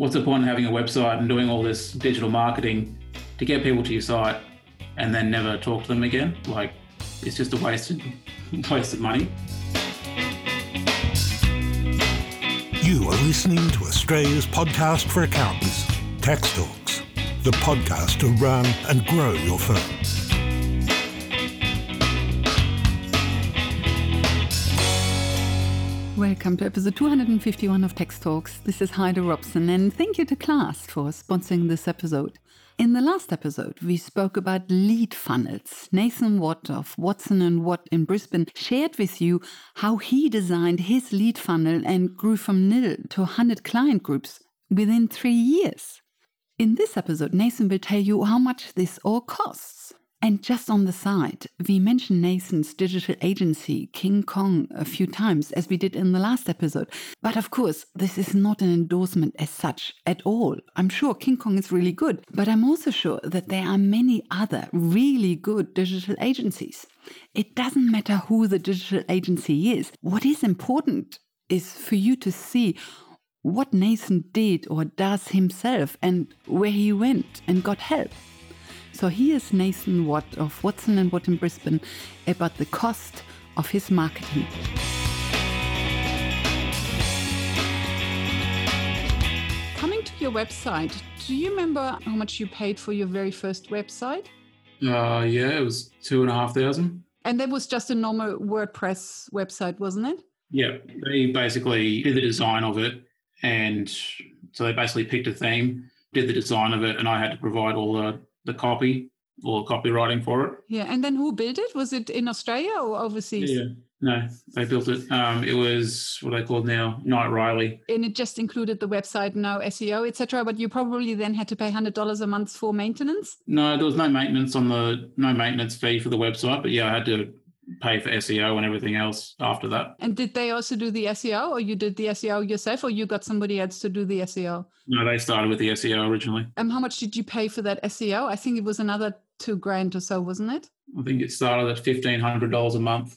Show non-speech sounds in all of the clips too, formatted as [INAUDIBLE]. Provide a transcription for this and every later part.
what's the point of having a website and doing all this digital marketing to get people to your site and then never talk to them again? Like, it's just a wasted, [LAUGHS] wasted money. You are listening to Australia's podcast for accountants, Tax Talks, the podcast to run and grow your firm. Welcome to episode 251 of Tax Talks. This is Heide Robson, and thank you to Class for sponsoring this episode. In the last episode, we spoke about lead funnels. Nathan Watt of Watson and Watt in Brisbane shared with you how he designed his lead funnel and grew from nil to 100 client groups within three years. In this episode, Nathan will tell you how much this all costs. And just on the side, we mentioned Nathan's digital agency, King Kong, a few times, as we did in the last episode. But of course, this is not an endorsement as such at all. I'm sure King Kong is really good, but I'm also sure that there are many other really good digital agencies. It doesn't matter who the digital agency is. What is important is for you to see what Nathan did or does himself and where he went and got help. So here's Nathan Watt of Watson and Watt in Brisbane about the cost of his marketing. Coming to your website, do you remember how much you paid for your very first website? Uh, yeah, it was two and a half thousand. And that was just a normal WordPress website, wasn't it? Yeah, they basically did the design of it. And so they basically picked a theme, did the design of it, and I had to provide all the, the copy, or copywriting for it. Yeah. And then who built it? Was it in Australia or overseas? Yeah. No, they built it. Um, it was what they called now Knight Riley. And it just included the website, no SEO, etc. But you probably then had to pay hundred dollars a month for maintenance. No, there was no maintenance on the no maintenance fee for the website, but yeah, I had to pay for SEO and everything else after that. And did they also do the SEO, or you did the SEO yourself, or you got somebody else to do the SEO? No, they started with the SEO originally. And how much did you pay for that SEO? I think it was another two grand or so, wasn't it? I think it started at fifteen hundred dollars a month,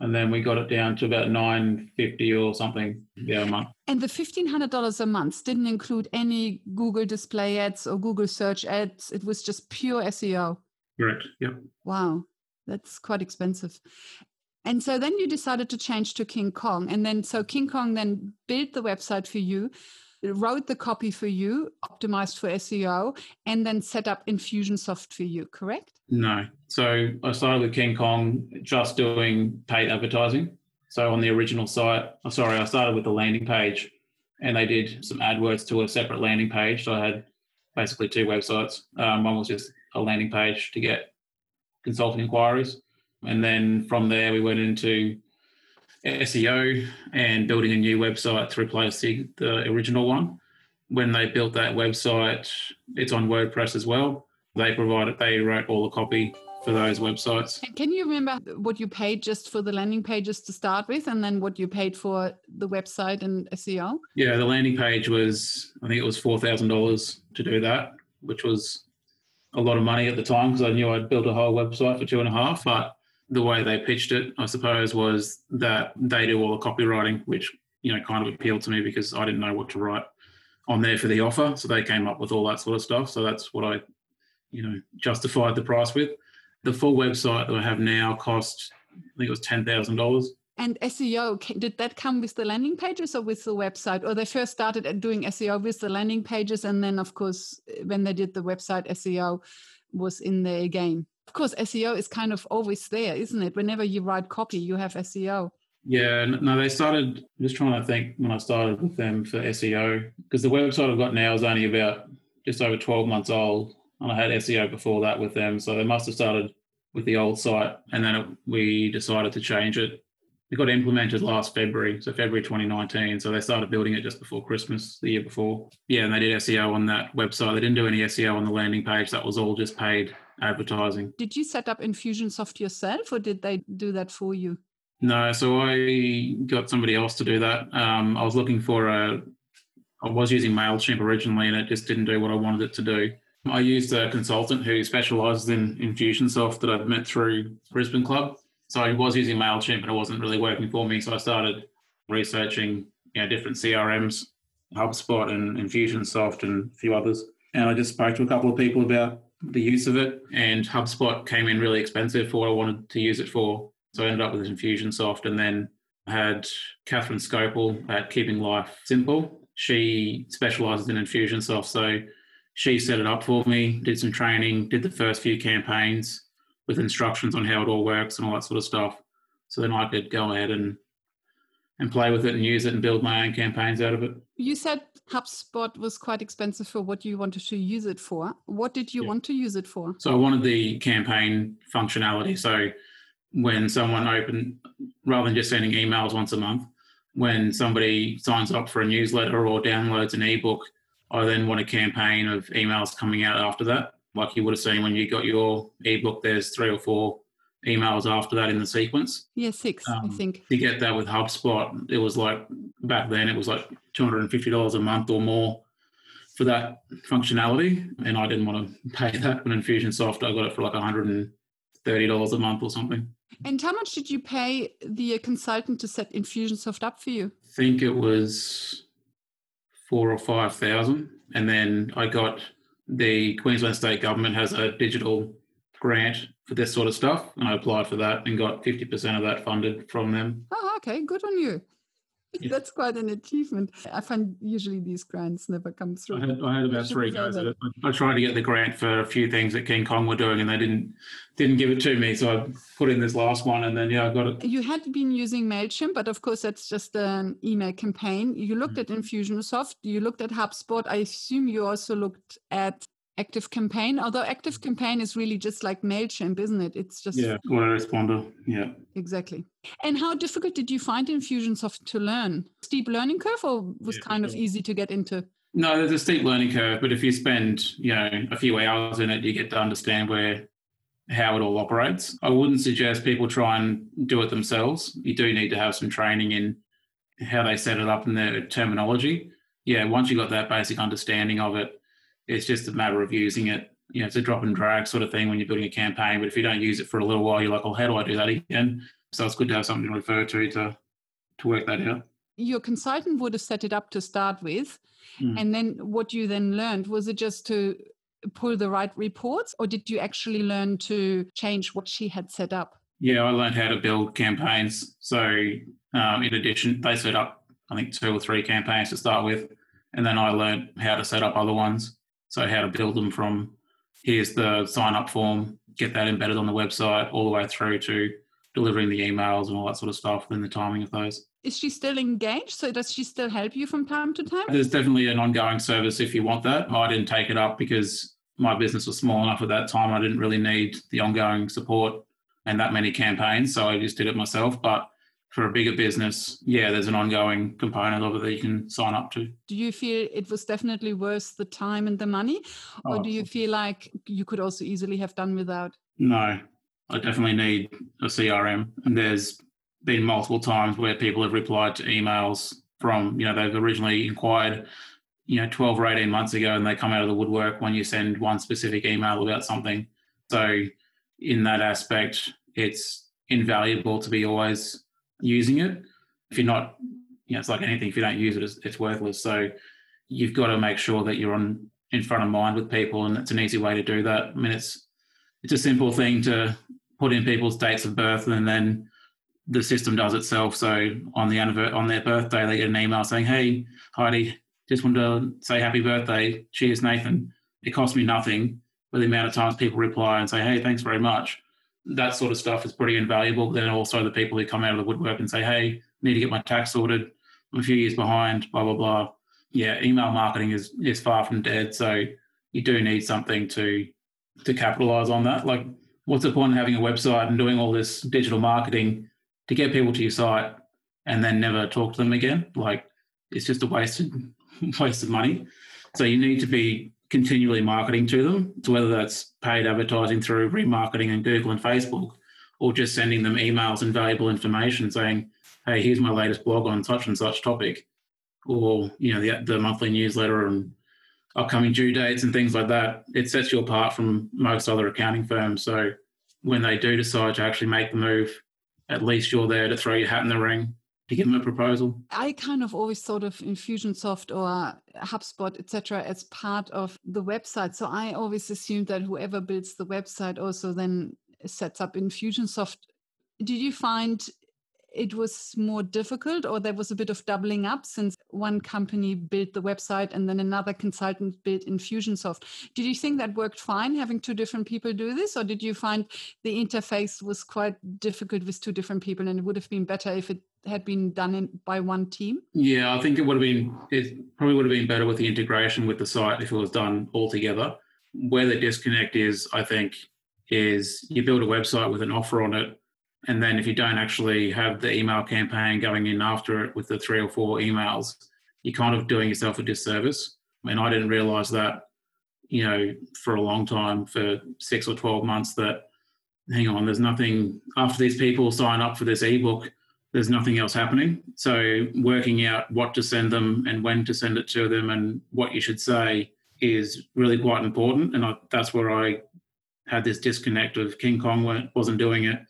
and then we got it down to about nine fifty or something a month. And the fifteen hundred dollars a month didn't include any Google display ads or Google search ads. It was just pure SEO. Correct. Yep. Wow, that's quite expensive. And so then you decided to change to King Kong, and then so King Kong then built the website for you, wrote the copy for you, optimized for SEO, and then set up Infusionsoft for you. Correct? No. So I started with King Kong just doing paid advertising. So on the original site, oh, sorry, I started with the landing page and they did some AdWords to a separate landing page. So I had basically two websites. Um, one was just a landing page to get consulting inquiries. And then from there, we went into SEO and building a new website to replace the, the original one. When they built that website, it's on WordPress as well. They provided, they wrote all the copy for those websites. And Can you remember what you paid just for the landing pages to start with, and then what you paid for the website and SEO? Yeah, the landing page was, I think it was $4,000 to do that, which was a lot of money at the time because I knew I'd built a whole website for two and a half. But the way they pitched it, I suppose, was that they do all the copywriting, which, you know, kind of appealed to me because I didn't know what to write on there for the offer. So they came up with all that sort of stuff. So that's what I, you know, justified the price with. The full website that I have now cost, I think it was $10,000. And SEO, did that come with the landing pages or with the website? Or they first started doing SEO with the landing pages, and then, of course, eh, when they did the website, SEO was in there again. Of course, SEO is kind of always there, isn't it? Whenever you write copy, you have SEO. Yeah, no, they started. I'm just trying to think when I started with them for SEO because the website I've got now is only about just over 12 months old, and I had SEO before that with them, so they must have started with the old site, and then it, we decided to change it. It got implemented last February, so February 2019. So they started building it just before Christmas the year before. Yeah, and they did SEO on that website. They didn't do any SEO on the landing page. That was all just paid advertising. Did you set up Infusionsoft yourself, or did they do that for you? No, so I got somebody else to do that. Um, I was looking for a, I was using MailChimp originally and it just didn't do what I wanted it to do. I used a consultant who specializes in Infusionsoft that I've met through Brisbane Club. So I was using MailChimp and it wasn't really working for me. So I started researching you know, different CRMs HubSpot and Infusionsoft and a few others. And I just spoke to a couple of people about the use of it, and HubSpot came in really expensive for what I wanted to use it for. So I ended up with Infusionsoft, and then I had Catherine Scopel at Keeping Life Simple. She specializes in Infusionsoft, so she set it up for me, did some training, did the first few campaigns with instructions on how it all works and all that sort of stuff. So then I could go ahead and and play with it and use it and build my own campaigns out of it. You said HubSpot was quite expensive for what you wanted to use it for. What did you yeah. want to use it for? So I wanted the campaign functionality. So when someone open rather than just sending emails once a month, when somebody signs up for a newsletter or downloads an ebook, I then want a campaign of emails coming out after that. Like you would have seen when you got your ebook, there's three or four emails after that in the sequence. Yeah, six, um, I think. To get that with HubSpot, it was like back then it was like two hundred and fifty dollars a month or more for that functionality, and I didn't want to [LAUGHS] pay that. But Infusionsoft, I got it for like one hundred and thirty dollars a month or something. And how much did you pay the consultant to set Infusionsoft up for you? I think it was four or five thousand, and then I got the Queensland State Government has a digital grant for this sort of stuff, and I applied for that and got fifty percent of that funded from them. Oh, okay, good on you. Yeah. That's quite an achievement. I find usually these grants never come through. I had, I had about three guys. That. I tried to get the grant for a few things that King Kong were doing, and they didn't didn't give it to me. So I put in this last one, and then yeah, I got it. You had been using Mailchimp, but of course that's just an email campaign. You looked mm-hmm. at Infusionsoft. You looked at HubSpot. I assume you also looked at Active Campaign, although Active Campaign is really just like MailChimp, isn't it? It's just. Yeah, or a responder. Yeah. Exactly. And how difficult did you find Infusionsoft to learn? Steep learning curve or was yeah, kind of easy to get into? No, there's a steep learning curve, but if you spend, you know, a few hours in it, you get to understand where how it all operates. I wouldn't suggest people try and do it themselves. You do need to have some training in how they set it up and their terminology. Yeah, once you got that basic understanding of it, it's just a matter of using it. You know, it's a drop and drag sort of thing when you're building a campaign. But if you don't use it for a little while, you're like, "Oh, how do I do that again?" So it's good to have something to refer to to to work that out. Your consultant would have set it up to start with, mm. and then what you then learned was it just to pull the right reports, or did you actually learn to change what she had set up? Yeah, I learned how to build campaigns. So um, in addition, they set up I think two or three campaigns to start with, and then I learned how to set up other ones. So how to build them from here's the sign up form, get that embedded on the website, all the way through to delivering the emails and all that sort of stuff, and the timing of those. Is she still engaged? So does she still help you from time to time? There's definitely an ongoing service if you want that. I didn't take it up because my business was small enough at that time. I didn't really need the ongoing support and that many campaigns. So I just did it myself. But for a bigger business, yeah, there's an ongoing component of it that you can sign up to. Do you feel it was definitely worth the time and the money? Or oh, do you feel like you could also easily have done without? No, I definitely need a CRM. And there's been multiple times where people have replied to emails from, you know, they've originally inquired, you know, 12 or 18 months ago and they come out of the woodwork when you send one specific email about something. So, in that aspect, it's invaluable to be always using it. If you're not, you know, it's like anything. If you don't use it, it's, it's worthless. So you've got to make sure that you're on in front of mind with people, and it's an easy way to do that. I mean, it's it's a simple thing to put in people's dates of birth, and then the system does itself. So on the on their birthday, they get an email saying, "Hey, Heidi, just wanted to say happy birthday. Cheers, Nathan." It costs me nothing, but the amount of times people reply and say, "Hey, thanks very much," that sort of stuff is pretty invaluable. Then also the people who come out of the woodwork and say, "Hey, need to get my tax sorted. I'm a few years behind." Blah blah blah. Yeah, email marketing is is far from dead. So you do need something to to capitalize on that. Like, what's the point of having a website and doing all this digital marketing to get people to your site and then never talk to them again? Like, it's just a wasted [LAUGHS] waste of money. So you need to be continually marketing to them. So whether that's paid advertising through remarketing and Google and Facebook, or just sending them emails and valuable information saying, "Hey, here's my latest blog on such and such topic," or you know the, the monthly newsletter and upcoming due dates and things like that. It sets you apart from most other accounting firms. So when they do decide to actually make the move, at least you're there to throw your hat in the ring to give them a proposal. I kind of always thought of Infusionsoft or HubSpot, etc., as part of the website. So I always assumed that whoever builds the website also then sets up Infusionsoft. Did you find it was more difficult or there was a bit of doubling up since one company built the website and then another consultant built infusionsoft. Did you think that worked fine having two different people do this or did you find the interface was quite difficult with two different people and it would have been better if it had been done in, by one team? Yeah i think it would have been it probably would have been better with the integration with the site if it was done all together. Where the disconnect is i think is you build a website with an offer on it and then if you don't actually have the email campaign going in after it with the three or four emails, you're kind of doing yourself a disservice. And I didn't realize that, you know, for a long time, for six or 12 months, that hang on, there's nothing after these people sign up for this ebook, there's nothing else happening. So working out what to send them and when to send it to them and what you should say is really quite important. And I, that's where I had this disconnect of King Kong wasn't doing it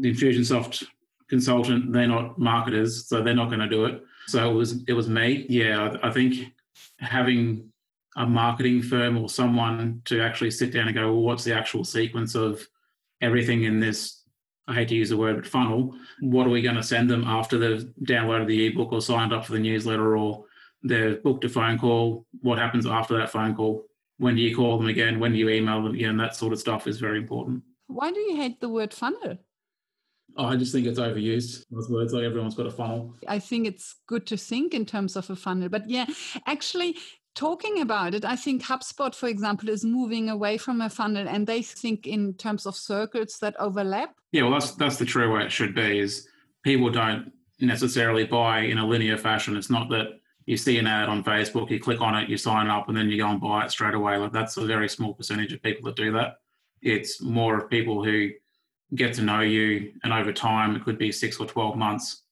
the Infusionsoft consultant, they're not marketers, so they're not going to do it. So it was it was me. Yeah, I, think having a marketing firm or someone to actually sit down and go, well, what's the actual sequence of everything in this? I hate to use the word, but funnel. What are we going to send them after they've downloaded the ebook or signed up for the newsletter or they've booked a phone call? What happens after that phone call? When do you call them again? When do you email them again? That sort of stuff is very important. Why do you hate the word funnel? Oh, I just think it's overused. Those words like everyone's got a funnel. I think it's good to think in terms of a funnel. But yeah, actually, talking about it, I think HubSpot, for example, is moving away from a funnel and they think in terms of circles that overlap. Yeah, well, that's that's the true way it should be. Is people don't necessarily buy in a linear fashion. It's not that you see an ad on Facebook, you click on it, you sign up, and then you go and buy it straight away. Like that's a very small percentage of people that do that. It's more of people who get to know you, and over time, it could be six or 12 months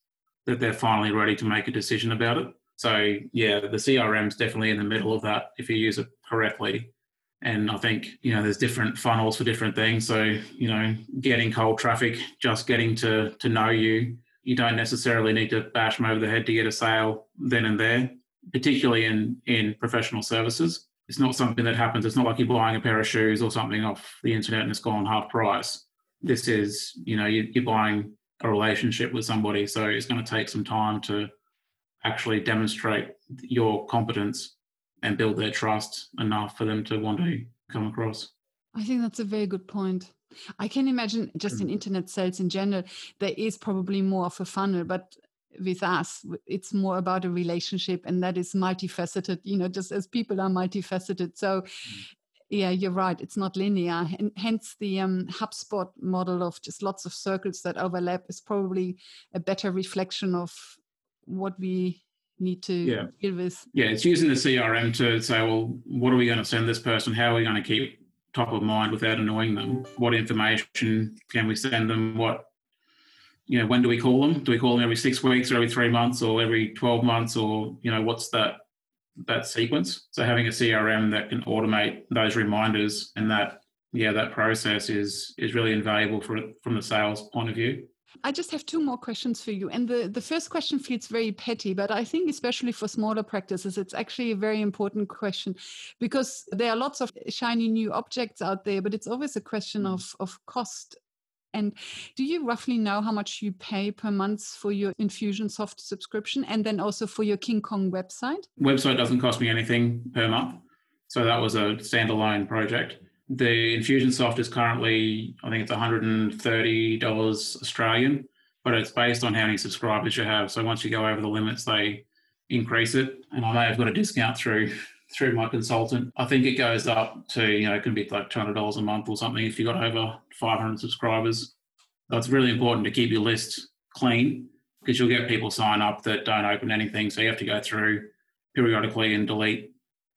that they're finally ready to make a decision about it. So, yeah, the CRM is definitely in the middle of that if you use it correctly. And I think, you know, there's different funnels for different things. So, you know, getting cold traffic, just getting to, to know you, you don't necessarily need to bash them over the head to get a sale then and there, particularly in, in professional services. It's not something that happens. It's not like you're buying a pair of shoes or something off the internet and it's gone half price this is you know you're buying a relationship with somebody so it's going to take some time to actually demonstrate your competence and build their trust enough for them to want to come across. I think that's a very good point. I can imagine just in mm. internet sales in general there is probably more of a funnel but with us it's more about a relationship and that is multifaceted you know just as people are multifaceted. So mm yeah, you're right. It's not linear. And hence the um, HubSpot model of just lots of circles that overlap is probably a better reflection of what we need to yeah. deal with. Yeah, it's using the CRM to say, well, what are we going to send this person? How are we going to keep top of mind without annoying them? What information can we send them? What, you know, when do we call them? Do we call them every six weeks or every three months or every 12 months or, you know, what's that that sequence. So having a CRM that can automate those reminders and that yeah that process is is really invaluable for from the sales point of view. I just have two more questions for you. And the, the first question feels very petty, but I think, especially for smaller practices, it's actually a very important question because there are lots of shiny new objects out there, but it's always a question mm. of, of cost and do you roughly know how much you pay per month for your Infusionsoft subscription and then also for your King Kong website? Website doesn't cost me anything per month. So that was a standalone project. The Infusionsoft is currently, I think it's $130 Australian, but it's based on how many subscribers you have. So once you go over the limits, they increase it. And I may have got a discount through through my consultant. I think it goes up to, you know, it can be like $200 a month or something if you've got over 500 subscribers. So it's really important to keep your list clean because you'll get people sign up that don't open anything. So you have to go through periodically and delete,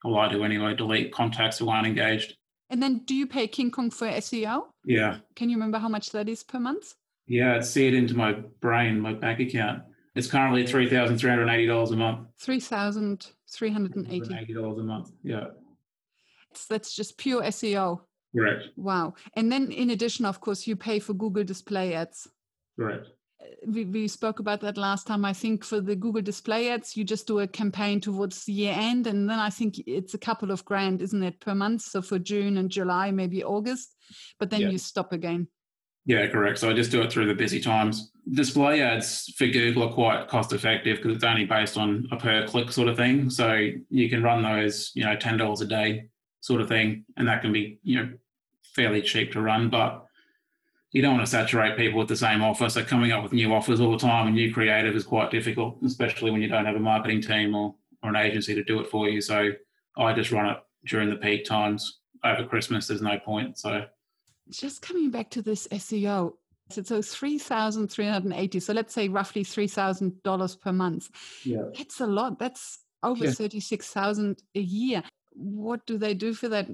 or I do anyway, delete contacts who aren't engaged. And then do you pay King Kong for SEO? Yeah. Can you remember how much that is per month? Yeah, it's seared into my brain, my bank account. It's currently three thousand three hundred eighty dollars a month. Three three hundred and eighty. Dollars a month. Yeah. that's just pure SEO. Correct. Wow. And then in addition, of course, you pay for Google display ads. Correct. we, we spoke about that last time. I think for the Google display ads, you just do a campaign towards the year end. And then I think it's a couple of grand, isn't it, per month? So for June and July, maybe August, but then Yeah. you stop again. Yeah, correct. So I just do it through the busy times. Display ads for Google are quite cost effective because it's only based on a per click sort of thing. So you can run those, you know, ten dollars a day sort of thing, and that can be, you know, fairly cheap to run. But you don't want to saturate people with the same offer. So coming up with new offers all the time and new creative is quite difficult, especially when you don't have a marketing team or, or an agency to do it for you. So I just run it during the peak times. Over Christmas, there's no point. So Just coming back to this SEO. So, so 3,380. So let's say roughly $3,000 per month. yeah. That's a lot. That's over Yeah. 36,000 a year. What do they do for that?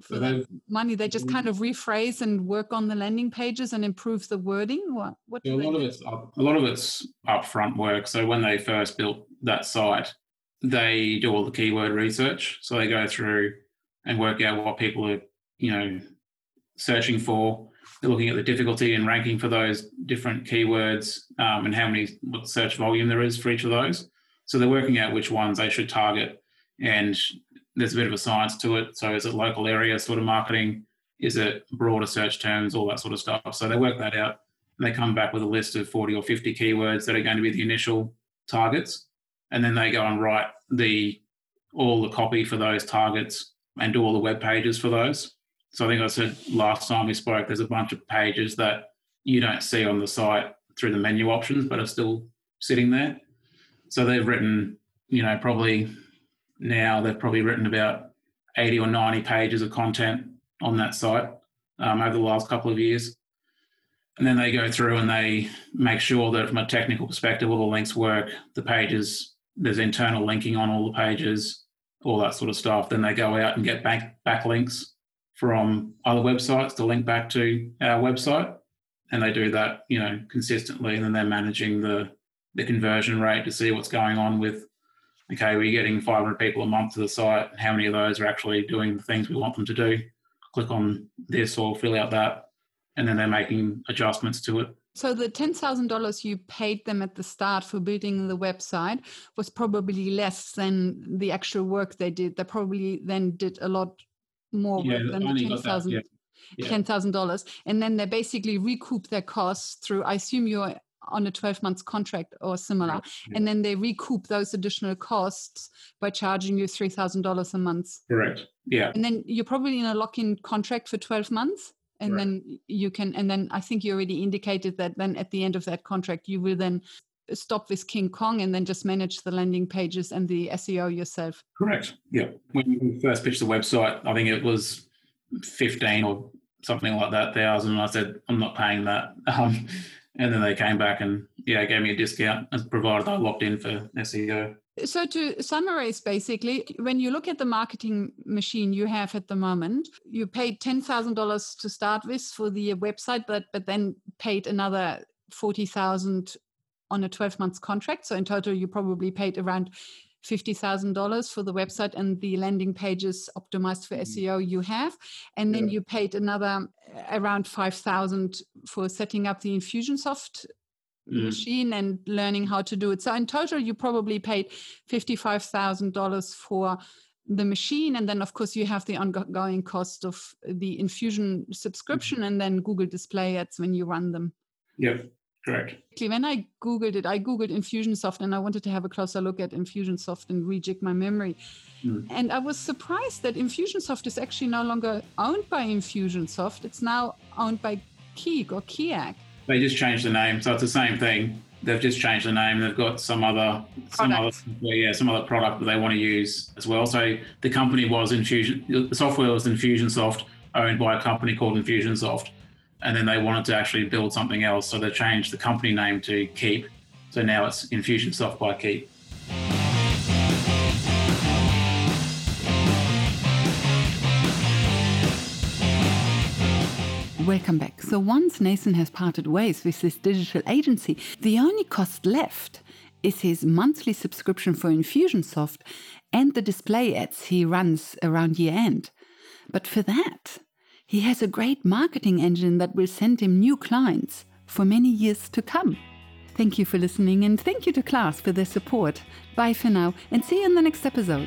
For So that money, they just mm. kind of rephrase and work on the landing pages and improve the wording. What? What? Yeah, a lot of do? it's up, a lot of it's upfront work. So when they first built that site, they do all the keyword research. So they go through and work out what people are, you know, searching for. They're looking at the difficulty and ranking for those different keywords um, and how many what search volume there is for each of those. So they're working out which ones they should target, and there's a bit of a science to it. So is it local area sort of marketing? Is it broader search terms? All that sort of stuff. So they work that out and they come back with a list of 40 or 50 keywords that are going to be the initial targets and then they go and write the all the copy for those targets and do all the web pages for those so i think i said last time we spoke. There's a bunch of pages that you don't see on the site through the menu options but are still sitting there. So they've written you know probably now they've probably written about 80 or 90 pages of content on that site um, over the last couple of years. And then they go through and they make sure that from a technical perspective all the links work the pages there's internal linking on all the pages all that sort of stuff. Then they go out and get back backlinks from other websites to link back to our website. And they do that you know consistently. And then they're managing the the conversion rate to see what's going on with okay we're getting 500 people a month to the site. How many of those are actually doing the things we want them to do? Click on this or fill out that. And then they're making adjustments to it. So the ten thousand dollars you paid them at the start for building the website was probably less than the actual work they did. They probably then did a lot more Yeah, than the ten thousand. yeah. Yeah. ten thousand dollars, and then they basically recoup their costs through. I assume you're on a twelve months contract or similar, Yeah. and then they recoup those additional costs by charging you three thousand dollars a month. Correct. Yeah. And then you're probably in a lock-in contract for twelve months, and Right. then you can. And then I think you already indicated that then at the end of that contract, you will then stop with King Kong and then just manage the landing pages and the SEO yourself. Correct. Yeah. When we first pitched the website, I think it was 15 or something like that thousand. And I said, I'm not paying that. [LAUGHS] Um, and then they came back and, yeah, gave me a discount as provided I locked in for SEO. So to summarize, basically, when you look at the marketing machine you have at the moment, you paid ten thousand dollars to start with for the website, but but then paid another forty thousand on a twelve months contract. So in total, you probably paid around fifty thousand dollars for the website and the landing pages optimized for SEO you have, and then Yeah. you paid another uh, around five thousand for setting up the Infusionsoft Mm. machine and learning how to do it. So in total, you probably paid fifty-five thousand dollars for the machine, and then of course you have the ongoing cost of the Infusion subscription, and then Google Display Ads when you run them. Yep. Correct. When I googled it, I googled Infusionsoft, and I wanted to have a closer look at Infusionsoft and rejig my memory. Mm. And I was surprised that Infusionsoft is actually no longer owned by Infusionsoft; it's now owned by Keek or Kiak. They just changed the name. So it's the same thing. They've just changed the name. They've got some other, some Product. other, yeah, some other product that they want to use as well. So the company was Infusion, the software was Infusionsoft, owned by a company called Infusionsoft. And then they wanted to actually build something else. So they changed the company name to Keap. So now it's Infusionsoft by Keap. Welcome back. So once Nathan has parted ways with this digital agency, the only cost left is his monthly subscription for Infusionsoft and the display ads he runs around year end. But for that, he has a great marketing engine that will send him new clients for many years to come. Thank you for listening and thank you to Class for their support. Bye for now and see you in the next episode.